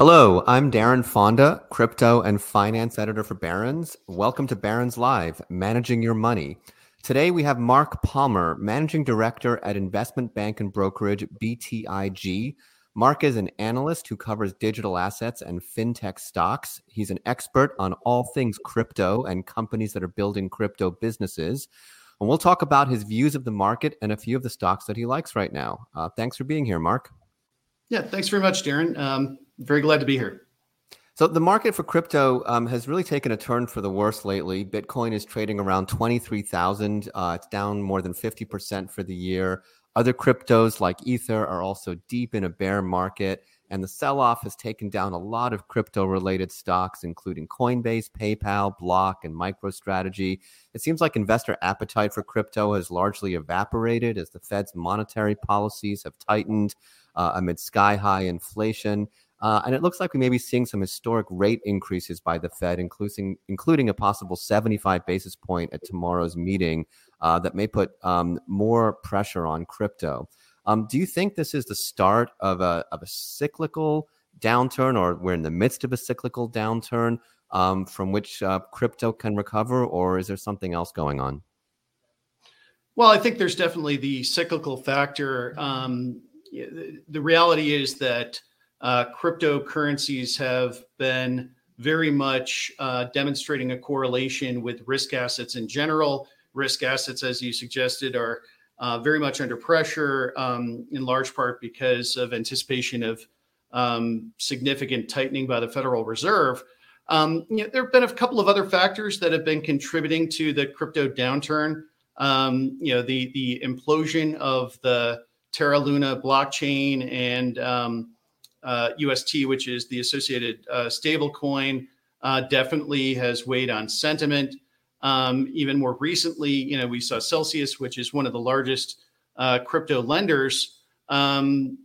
Hello, I'm Darren Fonda, crypto and finance editor for Barron's. Welcome to Barron's Live, Managing Your Money. Today we have Mark Palmer, Managing Director at investment bank and brokerage BTIG. Mark is an analyst who covers digital assets and fintech stocks. He's an expert on all things crypto and companies that are building crypto businesses. And we'll talk about his views of the market and a few of the stocks that he likes right now. Uh, thanks for being here, Mark. Yeah, thanks very much, Darren. Um, very glad to be here. So the market for crypto um, has really taken a turn for the worse lately. Bitcoin is trading around twenty three thousand. Uh, it's down more than fifty percent for the year. Other cryptos like Ether are also deep in a bear market, and the sell-off has taken down a lot of crypto-related stocks, including Coinbase, PayPal, Block, and MicroStrategy. It seems like investor appetite for crypto has largely evaporated as the Fed's monetary policies have tightened uh, amid sky-high inflation. Uh, and it looks like we may be seeing some historic rate increases by the Fed, including including a possible 75 basis point at tomorrow's meeting uh, that may put um, more pressure on crypto. Um, do you think this is the start of a of a cyclical downturn, or we're in the midst of a cyclical downturn um, from which uh, crypto can recover, or is there something else going on? Well, I think there's definitely the cyclical factor. Um, the reality is that uh, cryptocurrencies have been very much uh, demonstrating a correlation with risk assets in general. Risk assets, as you suggested, are uh, very much under pressure, um, in large part because of anticipation of um, significant tightening by the Federal Reserve. Um, you know, there have been a couple of other factors that have been contributing to the crypto downturn. Um, you know, the the implosion of the Terra Luna blockchain and um, uh, UST, which is the associated uh, stablecoin, uh, definitely has weighed on sentiment. Um, even more recently, you know, we saw Celsius, which is one of the largest uh, crypto lenders, um,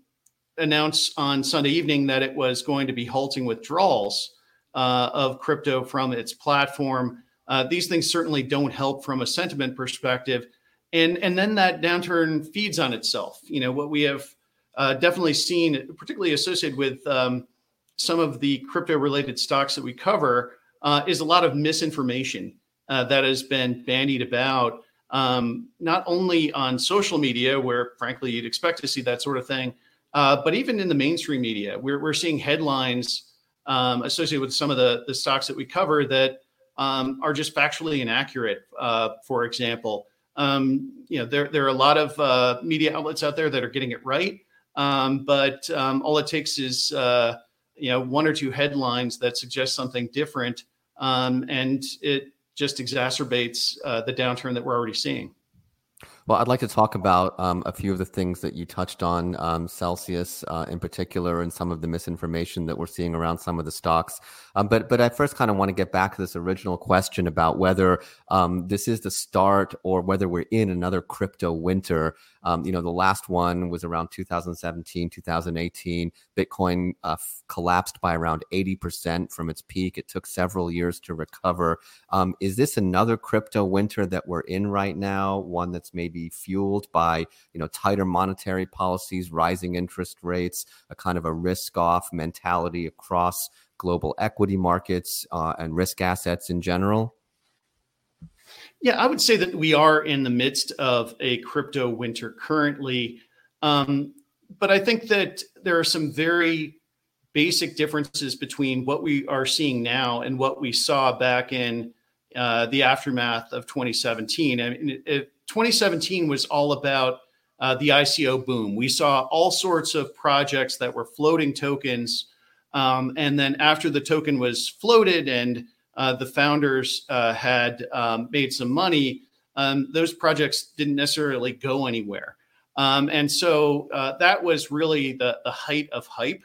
announce on Sunday evening that it was going to be halting withdrawals uh, of crypto from its platform. Uh, these things certainly don't help from a sentiment perspective, and and then that downturn feeds on itself. You know what we have uh, definitely seen, particularly associated with um, some of the crypto related stocks that we cover, uh, is a lot of misinformation uh, that has been bandied about, um, not only on social media, where frankly you'd expect to see that sort of thing, uh, but even in the mainstream media. We're, we're seeing headlines um, associated with some of the, the stocks that we cover that um, are just factually inaccurate. Uh, for example, um, you know, there, there are a lot of uh, media outlets out there that are getting it right. Um, but um, all it takes is uh, you know one or two headlines that suggest something different, um, and it just exacerbates uh, the downturn that we're already seeing. Well, I'd like to talk about um, a few of the things that you touched on, um, Celsius uh, in particular, and some of the misinformation that we're seeing around some of the stocks. Um, but but I first kind of want to get back to this original question about whether um, this is the start or whether we're in another crypto winter. Um, you know, the last one was around 2017, 2018. Bitcoin uh, f- collapsed by around 80% from its peak. It took several years to recover. Um, is this another crypto winter that we're in right now? One that's maybe fueled by, you know, tighter monetary policies, rising interest rates, a kind of a risk off mentality across global equity markets uh, and risk assets in general? Yeah, I would say that we are in the midst of a crypto winter currently. Um, but I think that there are some very basic differences between what we are seeing now and what we saw back in uh, the aftermath of 2017. I mean, it, it, 2017 was all about uh, the ICO boom. We saw all sorts of projects that were floating tokens. Um, and then after the token was floated and uh, the founders uh, had um, made some money, um, those projects didn't necessarily go anywhere. Um, and so uh, that was really the, the height of hype.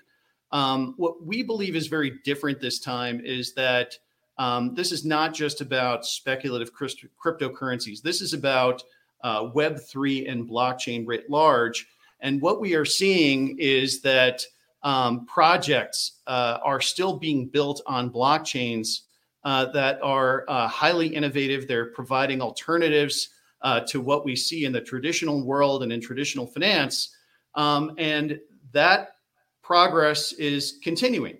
Um, what we believe is very different this time is that um, this is not just about speculative cryptocurrencies. This is about uh, Web3 and blockchain writ large. And what we are seeing is that um, projects uh, are still being built on blockchains uh, that are uh, highly innovative. They're providing alternatives uh, to what we see in the traditional world and in traditional finance. Um, and that progress is continuing.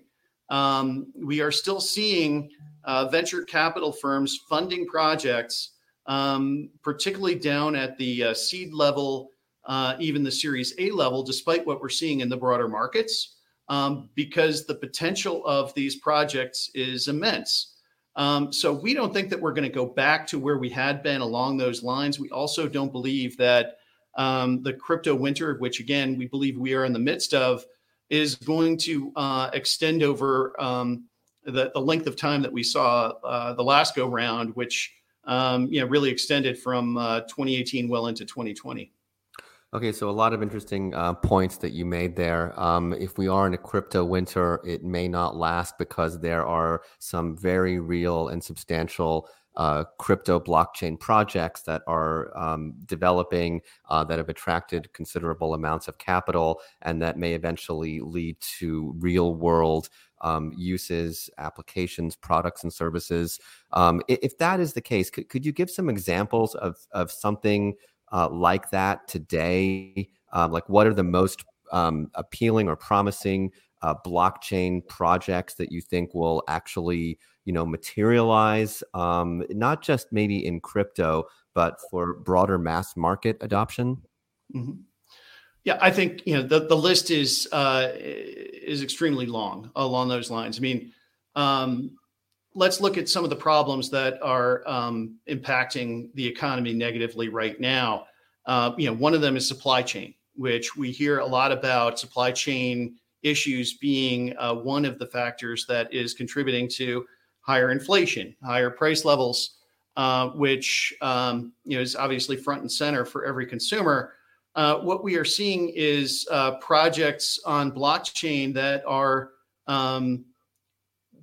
Um, we are still seeing uh, venture capital firms funding projects, um, particularly down at the uh, seed level, uh, even the Series A level, despite what we're seeing in the broader markets, um, because the potential of these projects is immense. Um, so we don't think that we're going to go back to where we had been along those lines. We also don't believe that um, the crypto winter, which again we believe we are in the midst of, is going to uh, extend over um, the, the length of time that we saw uh, the last go round, which um, you know really extended from uh, 2018 well into 2020. Okay, so a lot of interesting uh, points that you made there. Um, if we are in a crypto winter, it may not last because there are some very real and substantial uh, crypto blockchain projects that are um, developing uh, that have attracted considerable amounts of capital and that may eventually lead to real world um, uses, applications, products, and services. Um, if that is the case, could, could you give some examples of, of something? Uh, like that today? Um, like, what are the most um, appealing or promising uh, blockchain projects that you think will actually, you know, materialize? Um, not just maybe in crypto, but for broader mass market adoption. Mm-hmm. Yeah, I think you know the the list is uh, is extremely long along those lines. I mean, um, let's look at some of the problems that are um, impacting the economy negatively right now. Uh, you know, one of them is supply chain, which we hear a lot about supply chain issues being uh, one of the factors that is contributing to higher inflation, higher price levels, uh, which um, you know is obviously front and center for every consumer. Uh, what we are seeing is uh, projects on blockchain that are um,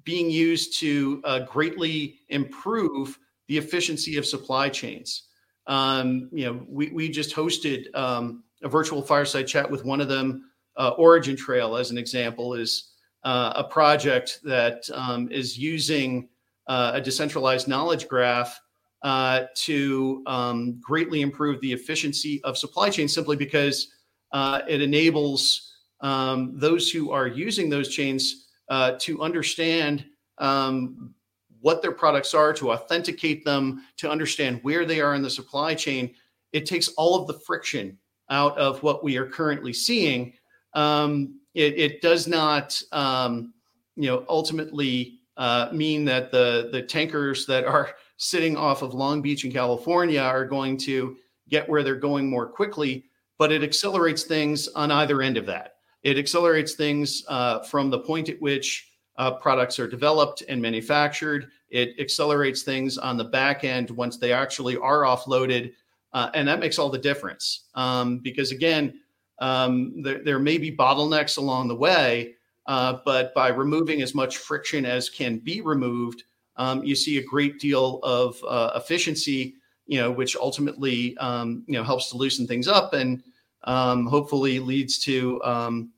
being used to uh, greatly improve the efficiency of supply chains. Um, you know, we, we just hosted um, a virtual fireside chat with one of them. Uh, OriginTrail, as an example, is uh, a project that um, is using uh, a decentralized knowledge graph uh, to um, greatly improve the efficiency of supply chain simply because uh, it enables um, those who are using those chains uh, to understand um, what their products are, to authenticate them, to understand where they are in the supply chain. It takes all of the friction out of what we are currently seeing. Um, it, it, does not, um, you know, ultimately uh, mean that the the tankers that are sitting off of Long Beach in California are going to get where they're going more quickly, but it accelerates things on either end of that. It accelerates things uh, from the point at which uh, products are developed and manufactured. It accelerates things on the back end once they actually are offloaded. Uh, and that makes all the difference um, because, again, um, there, there, may be bottlenecks along the way, uh, but by removing as much friction as can be removed, um, you see a great deal of uh, efficiency, you know, which ultimately, um, you know, helps to loosen things up and um, hopefully leads to um,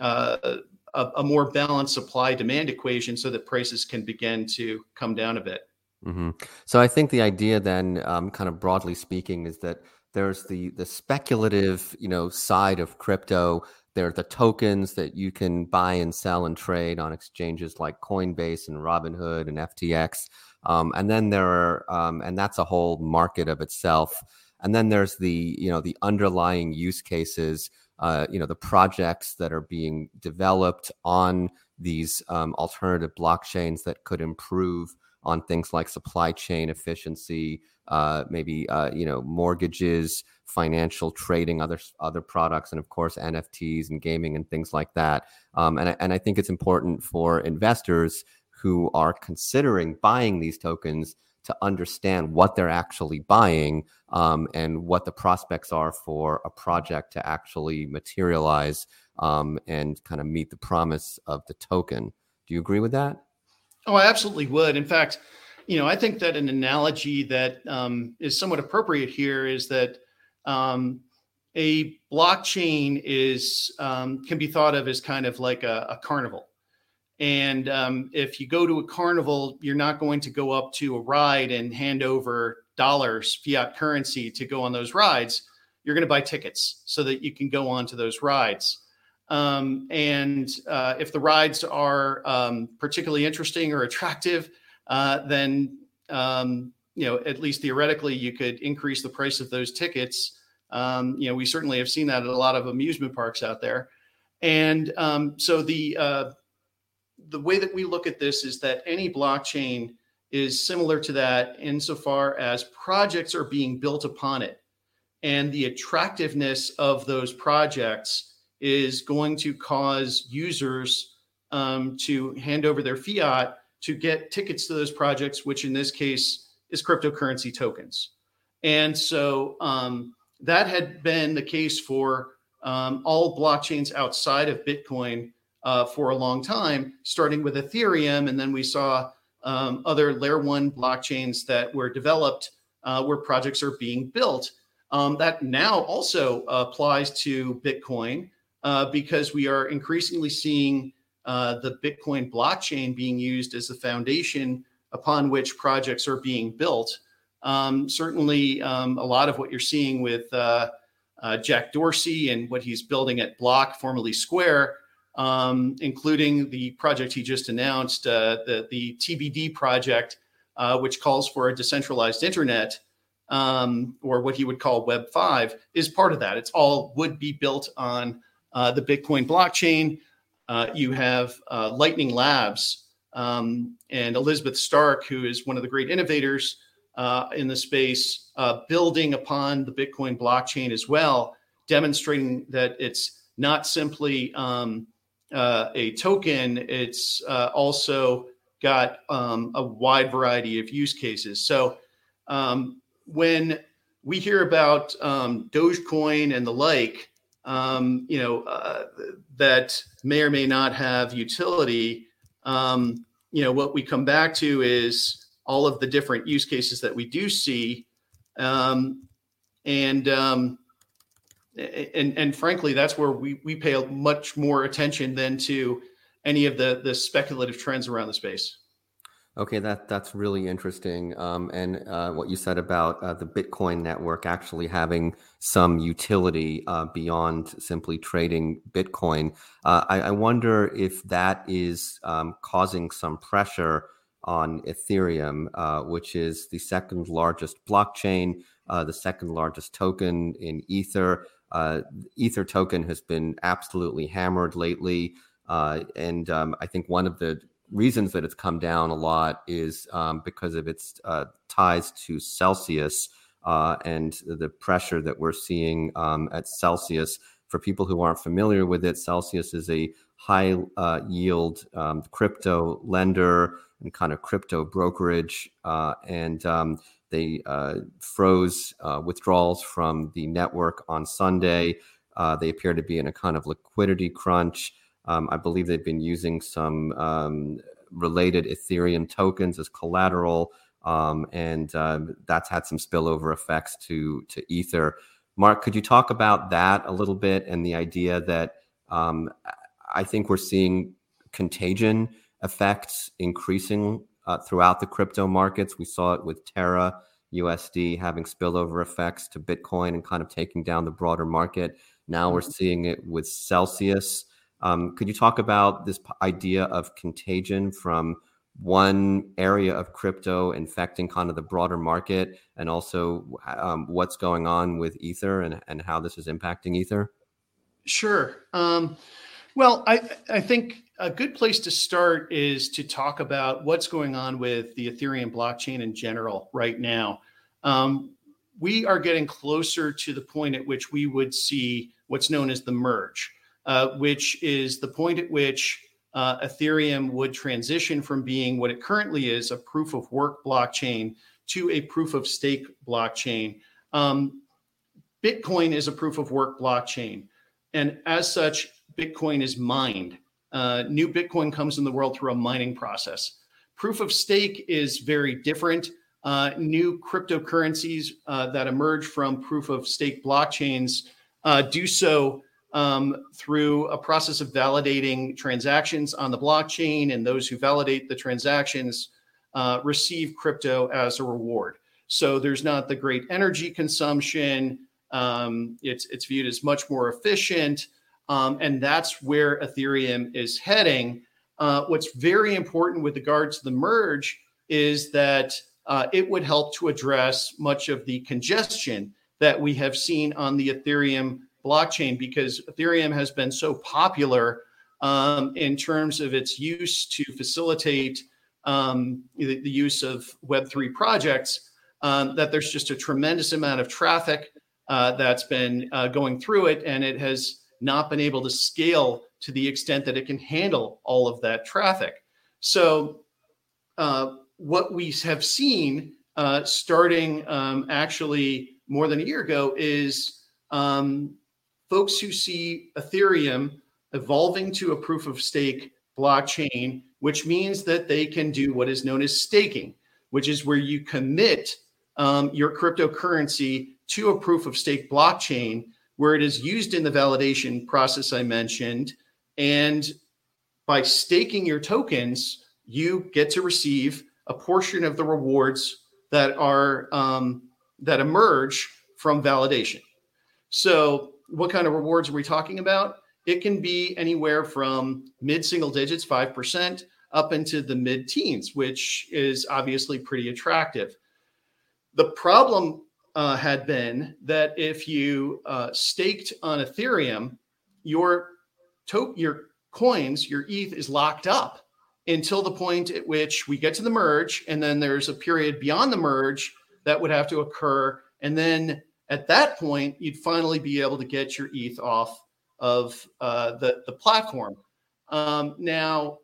uh, a, a more balanced supply demand equation so that prices can begin to come down a bit. Mm-hmm. So I think the idea then, um, kind of broadly speaking, is that there's the the speculative, you know, side of crypto. There are the tokens that you can buy and sell and trade on exchanges like Coinbase and Robinhood and FTX. Um, and then there are, um, and that's a whole market of itself. And then there's the, you know, the underlying use cases uh, you know the projects that are being developed on these um, alternative blockchains that could improve on things like supply chain efficiency, uh, maybe uh, you know mortgages, financial trading, other other products, and of course NFTs and gaming and things like that. Um, and and I think it's important for investors who are considering buying these tokens to understand what they're actually buying um, and what the prospects are for a project to actually materialize um, and kind of meet the promise of the token. Do you agree with that? Oh, I absolutely would. In fact, you know, I think that an analogy that um, is somewhat appropriate here is that um, a blockchain is um, can be thought of as kind of like a, a carnival. And um, if you go to a carnival, you're not going to go up to a ride and hand over dollars, fiat currency, to go on those rides. You're going to buy tickets so that you can go on to those rides. Um, and uh, if the rides are um, particularly interesting or attractive, uh, then um, you know at least theoretically you could increase the price of those tickets. Um, you know, we certainly have seen that at a lot of amusement parks out there. And um, so the uh, the way that we look at this is that any blockchain is similar to that insofar as projects are being built upon it. And the attractiveness of those projects is going to cause users um, to hand over their fiat to get tickets to those projects, which in this case is cryptocurrency tokens. And so um, that had been the case for um, all blockchains outside of Bitcoin uh, for a long time, starting with Ethereum. And then we saw um, other layer one blockchains that were developed uh, where projects are being built. Um, that now also applies to Bitcoin uh, because we are increasingly seeing uh, the Bitcoin blockchain being used as the foundation upon which projects are being built. Um, certainly, um, a lot of what you're seeing with uh, uh, Jack Dorsey and what he's building at Block, formerly Square, um, including the project he just announced, uh, the, the TBD project, uh, which calls for a decentralized internet, um, or what he would call Web 5, is part of that. It's all would be built on uh, the Bitcoin blockchain. Uh, you have uh, Lightning Labs um, and Elizabeth Stark, who is one of the great innovators uh, in the space, building upon the Bitcoin blockchain as well, demonstrating that it's not simply um, uh, a token, it's uh, also got um, a wide variety of use cases. So um, when we hear about um, Dogecoin and the like, um, you know, uh, that may or may not have utility, um, you know, what we come back to is all of the different use cases that we do see. Um, and and and frankly, that's where we we pay much more attention than to any of the the speculative trends around the space. Okay, that that's really interesting. Um, and uh, what you said about uh, the Bitcoin network actually having some utility uh, beyond simply trading Bitcoin, uh, I, I, wonder if that is um, causing some pressure on Ethereum, uh, which is the second largest blockchain, uh, the second largest token in Ether. Uh, Ether token has been absolutely hammered lately. Uh, and um, I think one of the reasons that it's come down a lot is um, because of its uh, ties to Celsius uh, and the pressure that we're seeing um, at Celsius. For people who aren't familiar with it, Celsius is a high uh, yield um, crypto lender and kind of crypto brokerage. Uh, and um, they uh, froze uh, withdrawals from the network on Sunday. Uh, they appear to be in a kind of liquidity crunch. Um, I believe they've been using some um, related Ethereum tokens as collateral, um, and um, that's had some spillover effects to to Ether. Mark, could you talk about that a little bit and the idea that um, I think we're seeing contagion effects increasing uh, throughout the crypto markets. We saw it with Terra USD having spillover effects to Bitcoin and kind of taking down the broader market. Now we're mm-hmm. seeing it with Celsius. Um, could you talk about this idea of contagion from one area of crypto infecting kind of the broader market and also um, what's going on with Ether and, and how this is impacting Ether? Sure. Um, well, I, I think a good place to start is to talk about what's going on with the Ethereum blockchain in general right now. Um, we are getting closer to the point at which we would see what's known as the merge, uh, which is the point at which uh, Ethereum would transition from being what it currently is a proof of work blockchain to a proof of stake blockchain. Um, Bitcoin is a proof of work blockchain. And as such, Bitcoin is mined. Uh, new Bitcoin comes in the world through a mining process. Proof of stake is very different. Uh, new cryptocurrencies uh, that emerge from proof of stake blockchains uh, do so um, through a process of validating transactions on the blockchain, and those who validate the transactions uh, receive crypto as a reward. So there's not the great energy consumption. Um, it's it's viewed as much more efficient, um, and that's where Ethereum is heading. Uh, what's very important with regards to the merge is that uh, it would help to address much of the congestion that we have seen on the Ethereum blockchain because Ethereum has been so popular um, in terms of its use to facilitate um, the, the, use of Web3 projects um, that there's just a tremendous amount of traffic uh, that's been uh, going through it, and it has not been able to scale to the extent that it can handle all of that traffic. So, uh, what we have seen uh, starting um, actually more than a year ago is um, folks who see Ethereum evolving to a proof of stake blockchain, which means that they can do what is known as staking, which is where you commit um, your cryptocurrency to a proof of stake blockchain where it is used in the validation process I mentioned. And by staking your tokens, you get to receive a portion of the rewards that are um, that emerge from validation. So what kind of rewards are we talking about? It can be anywhere from mid single digits, 5%, up into the mid teens, which is obviously pretty attractive. The problem uh, had been that if you uh, staked on Ethereum, your to- your coins, your ETH is locked up until the point at which we get to the merge, and then there's a period beyond the merge that would have to occur, and then at that point, you'd finally be able to get your ETH off of uh, the, the platform. Um, now,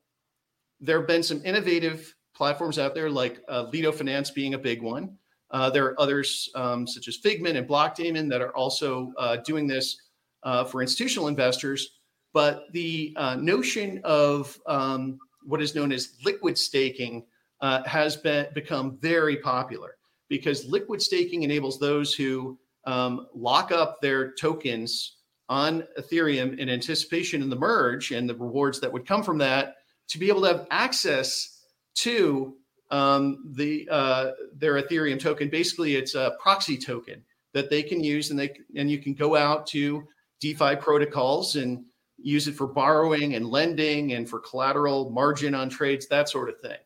there have been some innovative platforms out there, like uh, Lido Finance being a big one. Uh, there are others um, such as Figment and Blockdaemon that are also uh, doing this uh, for institutional investors. But the uh, notion of um, what is known as liquid staking uh, has been become very popular because liquid staking enables those who um, lock up their tokens on Ethereum in anticipation in the merge and the rewards that would come from that to be able to have access to um, the uh, their Ethereum token. Basically, it's a proxy token that they can use, and they and you can go out to DeFi protocols and use it for borrowing and lending and for collateral margin on trades, that sort of thing.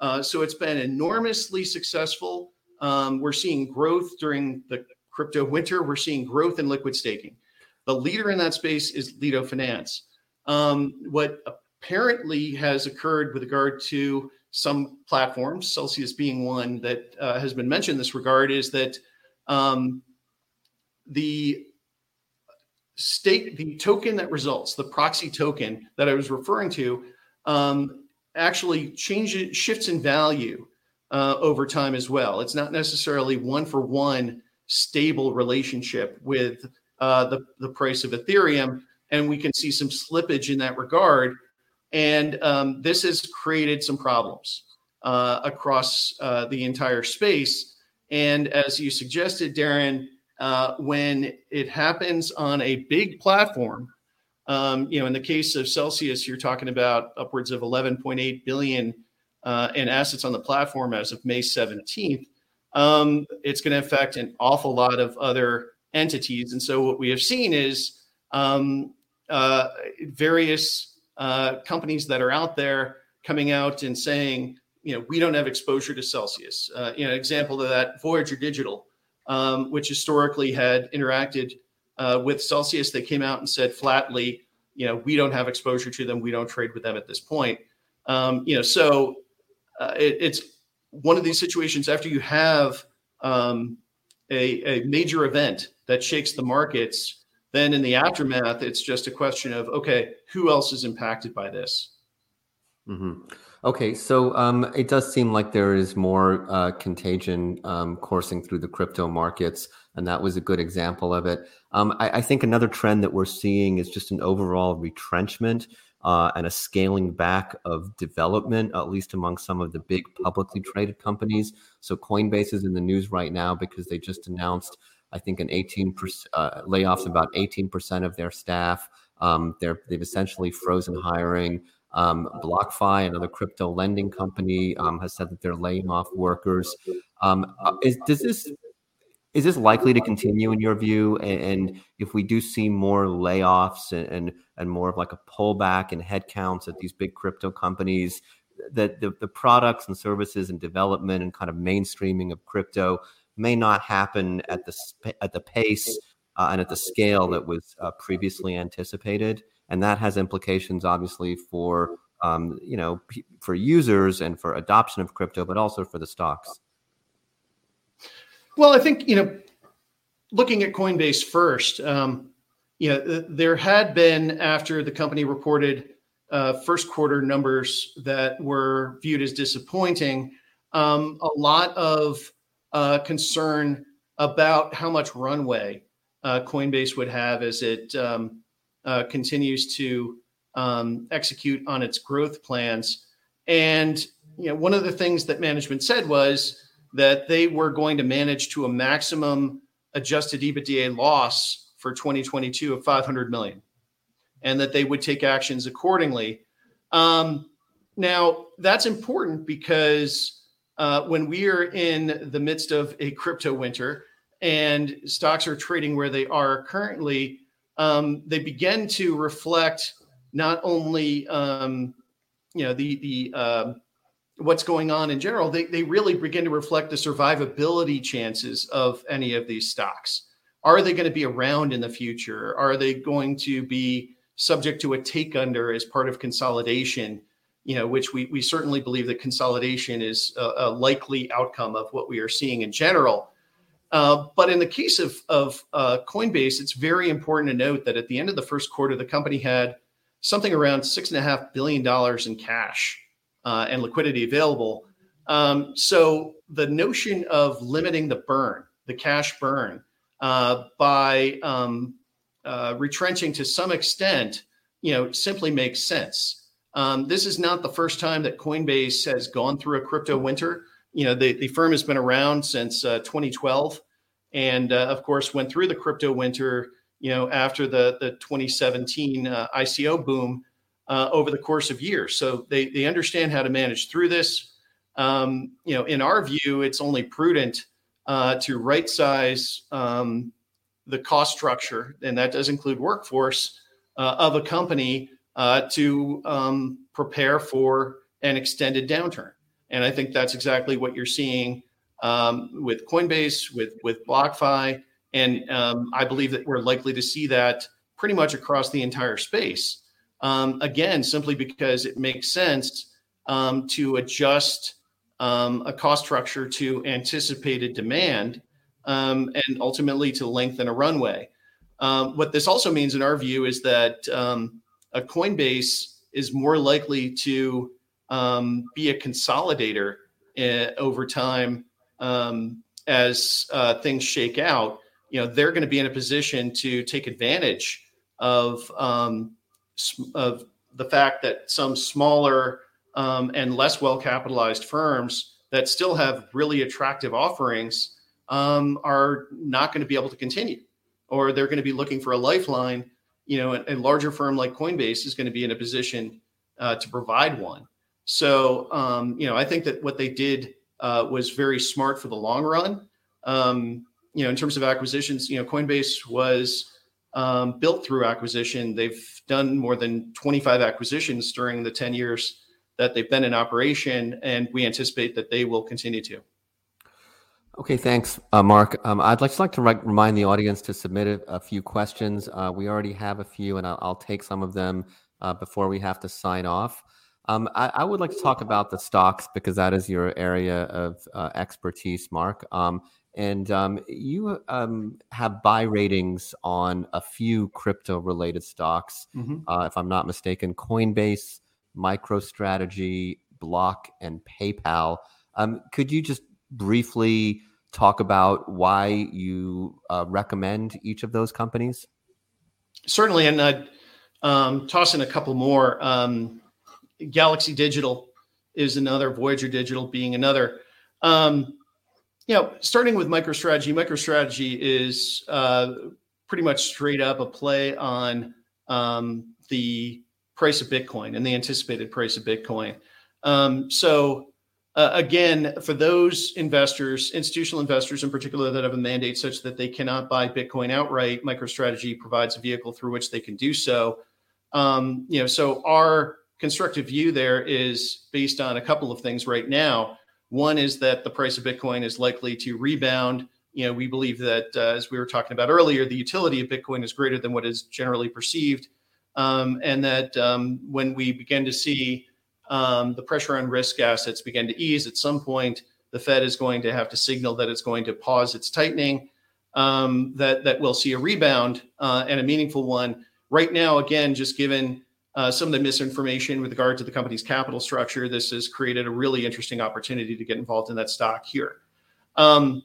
Uh, so it's been enormously successful. Um, we're seeing growth during the crypto winter, we're seeing growth in liquid staking. The leader in that space is Lido Finance. Um, what apparently has occurred with regard to some platforms, Celsius being one that uh, has been mentioned in this regard, is that um, the state, the token that results, the proxy token that I was referring to, um, actually changes, shifts in value uh, over time as well. It's not necessarily one for one stable relationship with uh, the, the price of Ethereum. And we can see some slippage in that regard. And um, this has created some problems uh, across uh, the entire space. And as you suggested, Darren, uh, when it happens on a big platform, um, you know, in the case of Celsius, you're talking about upwards of 11.8 billion uh, in assets on the platform as of May 17th um, it's going to affect an awful lot of other entities. And so what we have seen is um, uh, various uh, companies that are out there coming out and saying, you know, we don't have exposure to Celsius. Uh, you know, example of that, Voyager Digital, um, which historically had interacted uh, with Celsius, they came out and said flatly, you know, we don't have exposure to them. We don't trade with them at this point. Um, you know, so uh, it, it's one of these situations after you have um, a, a major event that shakes the markets, then in the aftermath, it's just a question of okay, who else is impacted by this? Mm-hmm. Okay, so um, it does seem like there is more uh, contagion um, coursing through the crypto markets, and that was a good example of it. Um, I, I, think another trend that we're seeing is just an overall retrenchment uh, and a scaling back of development, at least among some of the big publicly traded companies. So Coinbase is in the news right now because they just announced, I think, an 18% uh, layoffs about 18% of their staff. Um, they're, they've essentially frozen hiring. Um, BlockFi, another crypto lending company, um, has said that they're laying off workers. Um, uh, is, does this is this likely to continue in your view? And, and if we do see more layoffs and, and, and more of like a pullback in headcounts at these big crypto companies, that the, the products and services and development and kind of mainstreaming of crypto may not happen at the at the pace uh, and at the scale that was uh, previously anticipated. And that has implications obviously for um, you know p- for users and for adoption of crypto but also for the stocks. Well i think you know looking at coinbase first um, you know there had been after the company reported uh, first quarter numbers that were viewed as disappointing um, a lot of uh, concern about how much runway uh, coinbase would have as it um, uh, continues to um, execute on its growth plans. And you know, one of the things that management said was that they were going to manage to a maximum adjusted EBITDA loss for 2022 of 500 million, and that they would take actions accordingly. Um, now, that's important because uh, when we are in the midst of a crypto winter and stocks are trading where they are currently, um, they begin to reflect not only um, you know the the uh, what's going on in general, they, they really begin to reflect the survivability chances of any of these stocks. Are they going to be around in the future? Are they going to be subject to a take under as part of consolidation? You know, which we, we certainly believe that consolidation is a, a likely outcome of what we are seeing in general. Uh, but in the case of, of uh, Coinbase, it's very important to note that at the end of the first quarter, the company had something around six and a half billion dollars in cash uh, and liquidity available. Um, so the notion of limiting the burn, the cash burn, uh, by um, uh, retrenching to some extent, you know, simply makes sense. Um, this is not the first time that Coinbase has gone through a crypto winter you know, the, the firm has been around since uh, 2012 and uh, of course went through the crypto winter, you know, after the, the 2017 uh, ICO boom uh, over the course of years. So they, they understand how to manage through this. Um, you know, in our view, it's only prudent uh, to right size um, the cost structure, and that does include workforce uh, of a company to um, prepare for an extended downturn. And I think that's exactly what you're seeing um, with Coinbase, with with BlockFi, and um, I believe that we're likely to see that pretty much across the entire space. Um, again, simply because it makes sense um, to adjust um, a cost structure to anticipated demand and ultimately to lengthen a runway. what this also means, in our view, is that a Coinbase is more likely to um, be a consolidator uh, over time um, as uh, things shake out. You know, they're going to be in a position to take advantage of um, of the fact that some smaller um, and less well capitalized firms that still have really attractive offerings um, are not going to be able to continue, or they're going to be looking for a lifeline. You know, a, a larger firm like Coinbase is going to be in a position uh, to provide one. So, um, you know, I think that what they did uh, was very smart for the long run. Um, you know, in terms of acquisitions, you know, Coinbase was um, built through acquisition. They've done more than 25 acquisitions during the 10 years that they've been in operation, and we anticipate that they will continue to. Okay, thanks, uh, Mark. Um, I'd like, just like to re- remind the audience to submit a, a few questions. Uh, we already have a few, and I'll, I'll take some of them uh, before we have to sign off. Um, I, I, would like to talk about the stocks because that is your area of uh, expertise, Mark. Um, and um, you um, have buy ratings on a few crypto related stocks, mm-hmm. uh, if I'm not mistaken Coinbase, MicroStrategy, Block, and PayPal. Um, could you just briefly talk about why you uh, recommend each of those companies? Certainly, and I'd um, toss in a couple more. Um, Galaxy Digital is another, Voyager Digital being another. Um, you know, starting with MicroStrategy, MicroStrategy is uh, pretty much straight up a play on um, the price of Bitcoin and the anticipated price of Bitcoin. Um, so, uh, again, for those investors, institutional investors in particular, that have a mandate such that they cannot buy Bitcoin outright, MicroStrategy provides a vehicle through which they can do so. Um, you know, so our constructive view there is based on a couple of things right now. One is that the price of Bitcoin is likely to rebound. You know, we believe that, uh, as we were talking about earlier, the utility of Bitcoin is greater than what is generally perceived. Um, and that um, when we begin to see um, the pressure on risk assets begin to ease at some point, the Fed is going to have to signal that it's going to pause its tightening, um, that, that we'll see a rebound uh, and a meaningful one. Right now, again, just given uh, some of the misinformation with regard to the company's capital structure. This has created a really interesting opportunity to get involved in that stock here. Um,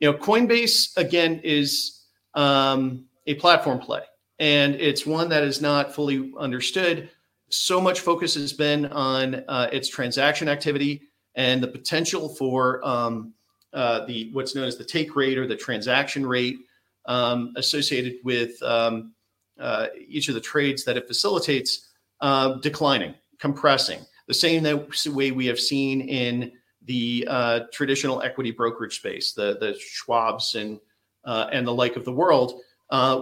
you know, Coinbase again is um, a platform play, and it's one that is not fully understood. So much focus has been on uh, its transaction activity and the potential for um, uh, the what's known as the take rate or the transaction rate um, associated with um, uh, each of the trades that it facilitates uh, declining, compressing, the same way we have seen in the uh, traditional equity brokerage space, the the Schwabs and uh, and the like of the world,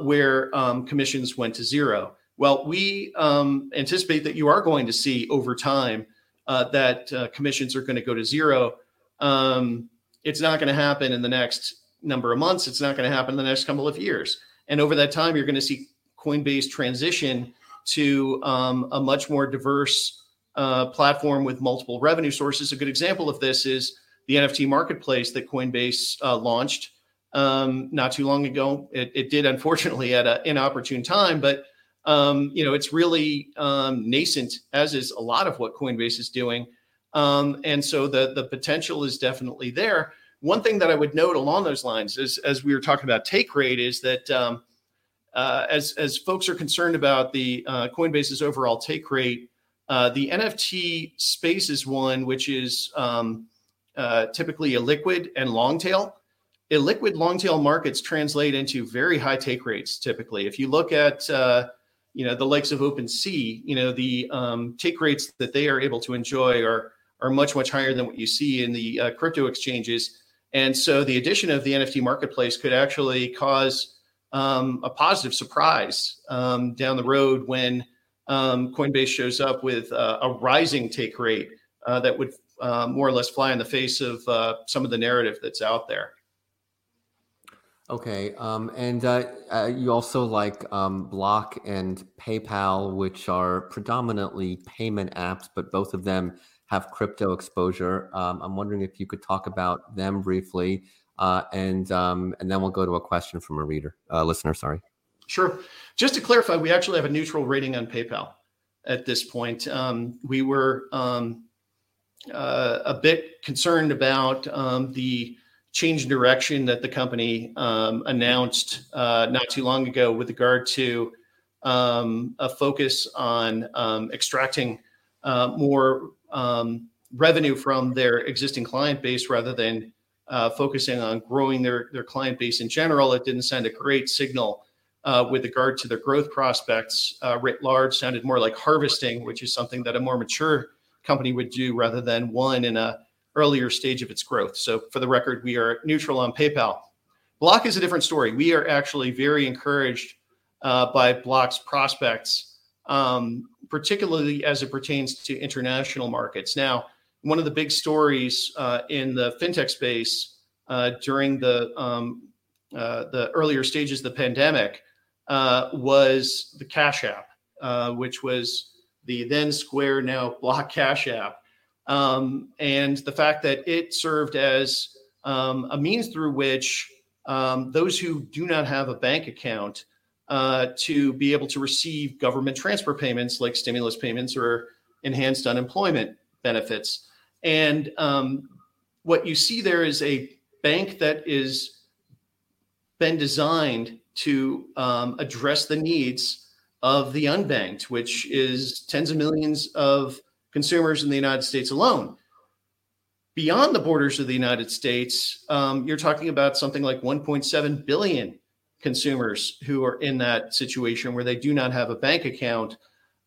where um, commissions went to zero. Well, we um, anticipate that you are going to see over time uh, that uh, commissions are going to go to zero. Um, it's not going to happen in the next number of months. It's not going to happen in the next couple of years. And over that time, you're going to see Coinbase transition to um, a much more diverse uh, platform with multiple revenue sources. A good example of this is the NFT marketplace that Coinbase uh, launched um, not too long ago. It, it, did, unfortunately, at an inopportune time, but um, you know it's really um, nascent, as is a lot of what Coinbase is doing. Um, and so the the potential is definitely there. One thing that I would note along those lines is, as we were talking about take rate, is that um, uh, as as folks are concerned about the uh, Coinbase's overall take rate, uh, the NFT space is one which is um, uh, typically a liquid and long tail. Illiquid long tail markets translate into very high take rates. Typically, if you look at uh, you know the likes of OpenSea, you know the um, take rates that they are able to enjoy are are much much higher than what you see in the uh, crypto exchanges. And so the addition of the NFT marketplace could actually cause um, a positive surprise um, down the road when um, Coinbase shows up with uh, a rising take rate uh, that would uh, more or less fly in the face of uh, some of the narrative that's out there. Okay, um, and uh, uh, you also like um, Block and PayPal, which are predominantly payment apps, but both of them have crypto exposure. Um, I'm wondering if you could talk about them briefly uh, and um, and then we'll go to a question from a reader, uh, listener. Sorry. Sure. Just to clarify, we actually have a neutral rating on PayPal at this point. Um, we were um, uh, a bit concerned about the change in direction that the company um, announced uh, not too long ago with regard to um, a focus on extracting uh, more revenue from their existing client base rather than uh, focusing on growing their, their client base in general. It didn't send a great signal uh, with regard to their growth prospects. Uh, writ large sounded more like harvesting, which is something that a more mature company would do rather than one in a earlier stage of its growth. So for the record, we are neutral on PayPal. Block is a different story. We are actually very encouraged uh, by Block's prospects, um, particularly as it pertains to international markets. Now, one of the big stories uh, in the fintech space uh, during the um, uh, the earlier stages of the pandemic uh, was the Cash App, uh, which was the then Square, now Block Cash App, um, and the fact that it served as um, a means through which um, those who do not have a bank account uh, to be able to receive government transfer payments like stimulus payments or enhanced unemployment benefits. And um, what you see there is a bank that is been designed to um, address the needs of the unbanked, which is tens of millions of consumers in the United States alone. Beyond the borders of the United States, um, you're talking about something like 1.7 billion consumers who are in that situation where they do not have a bank account.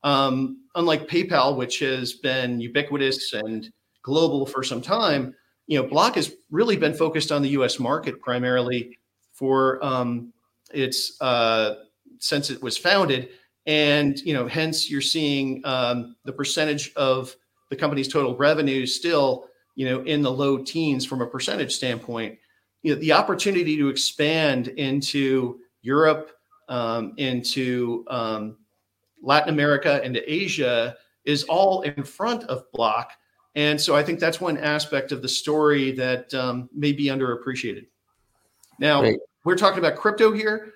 Um, unlike PayPal, which has been ubiquitous and global for some time, you know, Block has really been focused on the U.S. market primarily for um, its uh, since it was founded, and you know, hence you're seeing um, the percentage of the company's total revenue still, you know, in the low teens from a percentage standpoint you know, the opportunity to expand into Europe, um, into um, Latin America, into Asia is all in front of Block. And so I think that's one aspect of the story that um, may be underappreciated. Now, Great. we're talking about crypto here.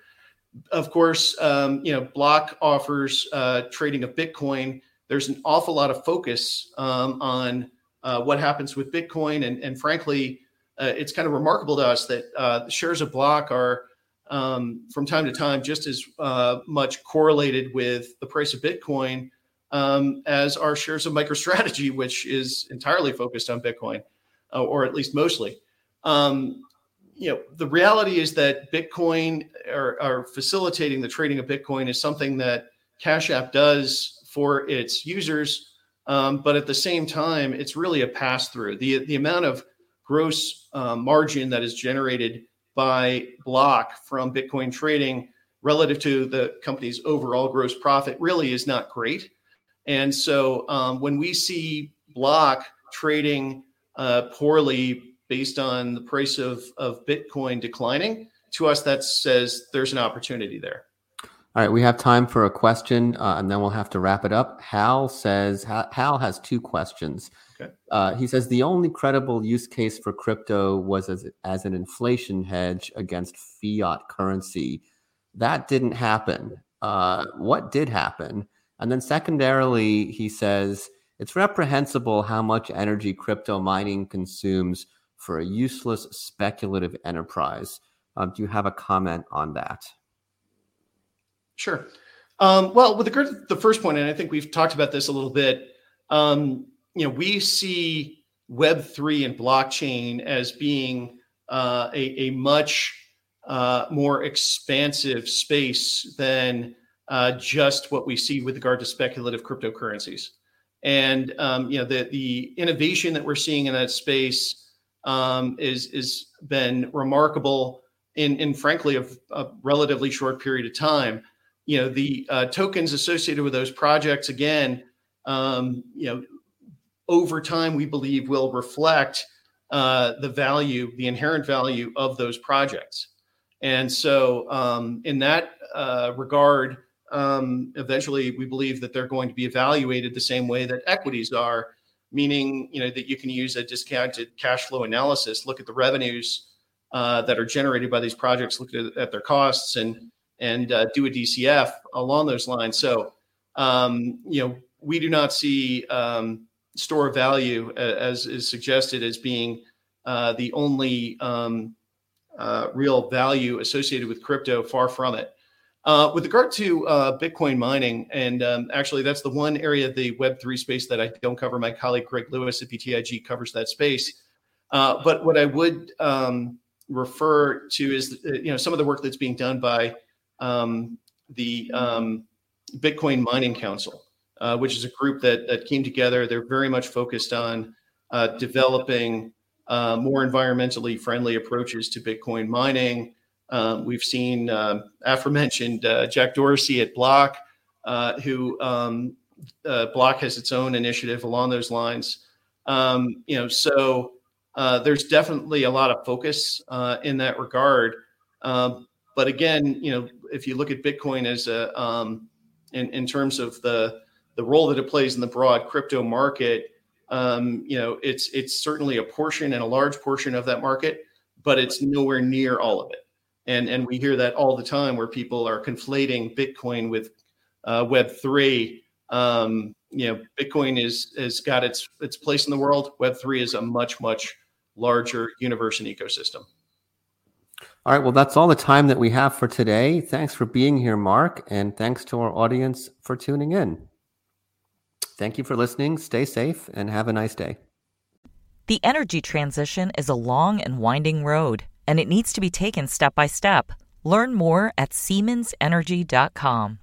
Of course, um, you know, Block offers uh, trading of Bitcoin. There's an awful lot of focus um, on uh, what happens with Bitcoin, and, and frankly, uh, it's kind of remarkable to us that uh, shares of Block are um, from time to time just as uh, much correlated with the price of Bitcoin um, as our shares of MicroStrategy, which is entirely focused on Bitcoin, uh, or at least mostly. Um, you know, the reality is that Bitcoin or, facilitating the trading of Bitcoin is something that Cash App does for its users, um, but at the same time, it's really a pass through. the The amount of gross uh, margin that is generated by Block from Bitcoin trading relative to the company's overall gross profit really is not great. And so um, when we see Block trading uh, poorly based on the price of, of Bitcoin declining, to us that says there's an opportunity there. All right, we have time for a question, uh, and then we'll have to wrap it up. Hal says Hal has two questions. Okay. Uh, he says the only credible use case for crypto was as, as an inflation hedge against fiat currency. That didn't happen. Uh, what did happen? And then secondarily, he says it's reprehensible how much energy crypto mining consumes for a useless speculative enterprise. Uh, do you have a comment on that? Sure. Um, well, with regard to the first point, and I think we've talked about this a little bit, um, you know, we see Web three and blockchain as being uh, a, a, much uh, more expansive space than uh, just what we see with regard to speculative cryptocurrencies. And um, you know, the the innovation that we're seeing in that space um, is is been remarkable in in frankly a, a relatively short period of time. You know the uh, tokens associated with those projects again um, you know over time we believe will reflect uh, the value the inherent value of those projects. And so um, in that uh, regard um, eventually we believe that they're going to be evaluated the same way that equities are meaning you know that you can use a discounted cash flow analysis look at the revenues uh, that are generated by these projects look at, at their costs and and uh, do a DCF along those lines. So, um, you know, we do not see um, store value as is suggested as being uh, the only um, uh, real value associated with crypto. Far from it. Uh, with regard to uh, Bitcoin mining, and um, actually, that's the one area of the Web3 space that I don't cover. My colleague Greg Lewis at BTIG covers that space. Uh, but what I would um, refer to is, you know, some of the work that's being done by um, the um, Bitcoin Mining Council, uh, which is a group that, that came together. They're very much focused on uh, developing uh, more environmentally friendly approaches to Bitcoin mining. Um, we've seen um, aforementioned uh, Jack Dorsey at Block, uh, who um, uh, Block has its own initiative along those lines. Um, you know, so there's definitely a lot of focus in that regard. Um, but again, you know, if you look at Bitcoin as a um, in in terms of the the role that it plays in the broad crypto market, you know, it's it's certainly a portion and a large portion of that market, but it's nowhere near all of it. And and we hear that all the time where people are conflating Bitcoin with uh, Web three. Um, you know, Bitcoin is has got its its place in the world. Web three is a much much larger universe and ecosystem. All right. Well, that's all the time that we have for today. Thanks for being here, Mark, and thanks to our audience for tuning in. Thank you for listening. Stay safe and have a nice day. The energy transition is a long and winding road, and it needs to be taken step by step. Learn more at SiemensEnergy.com.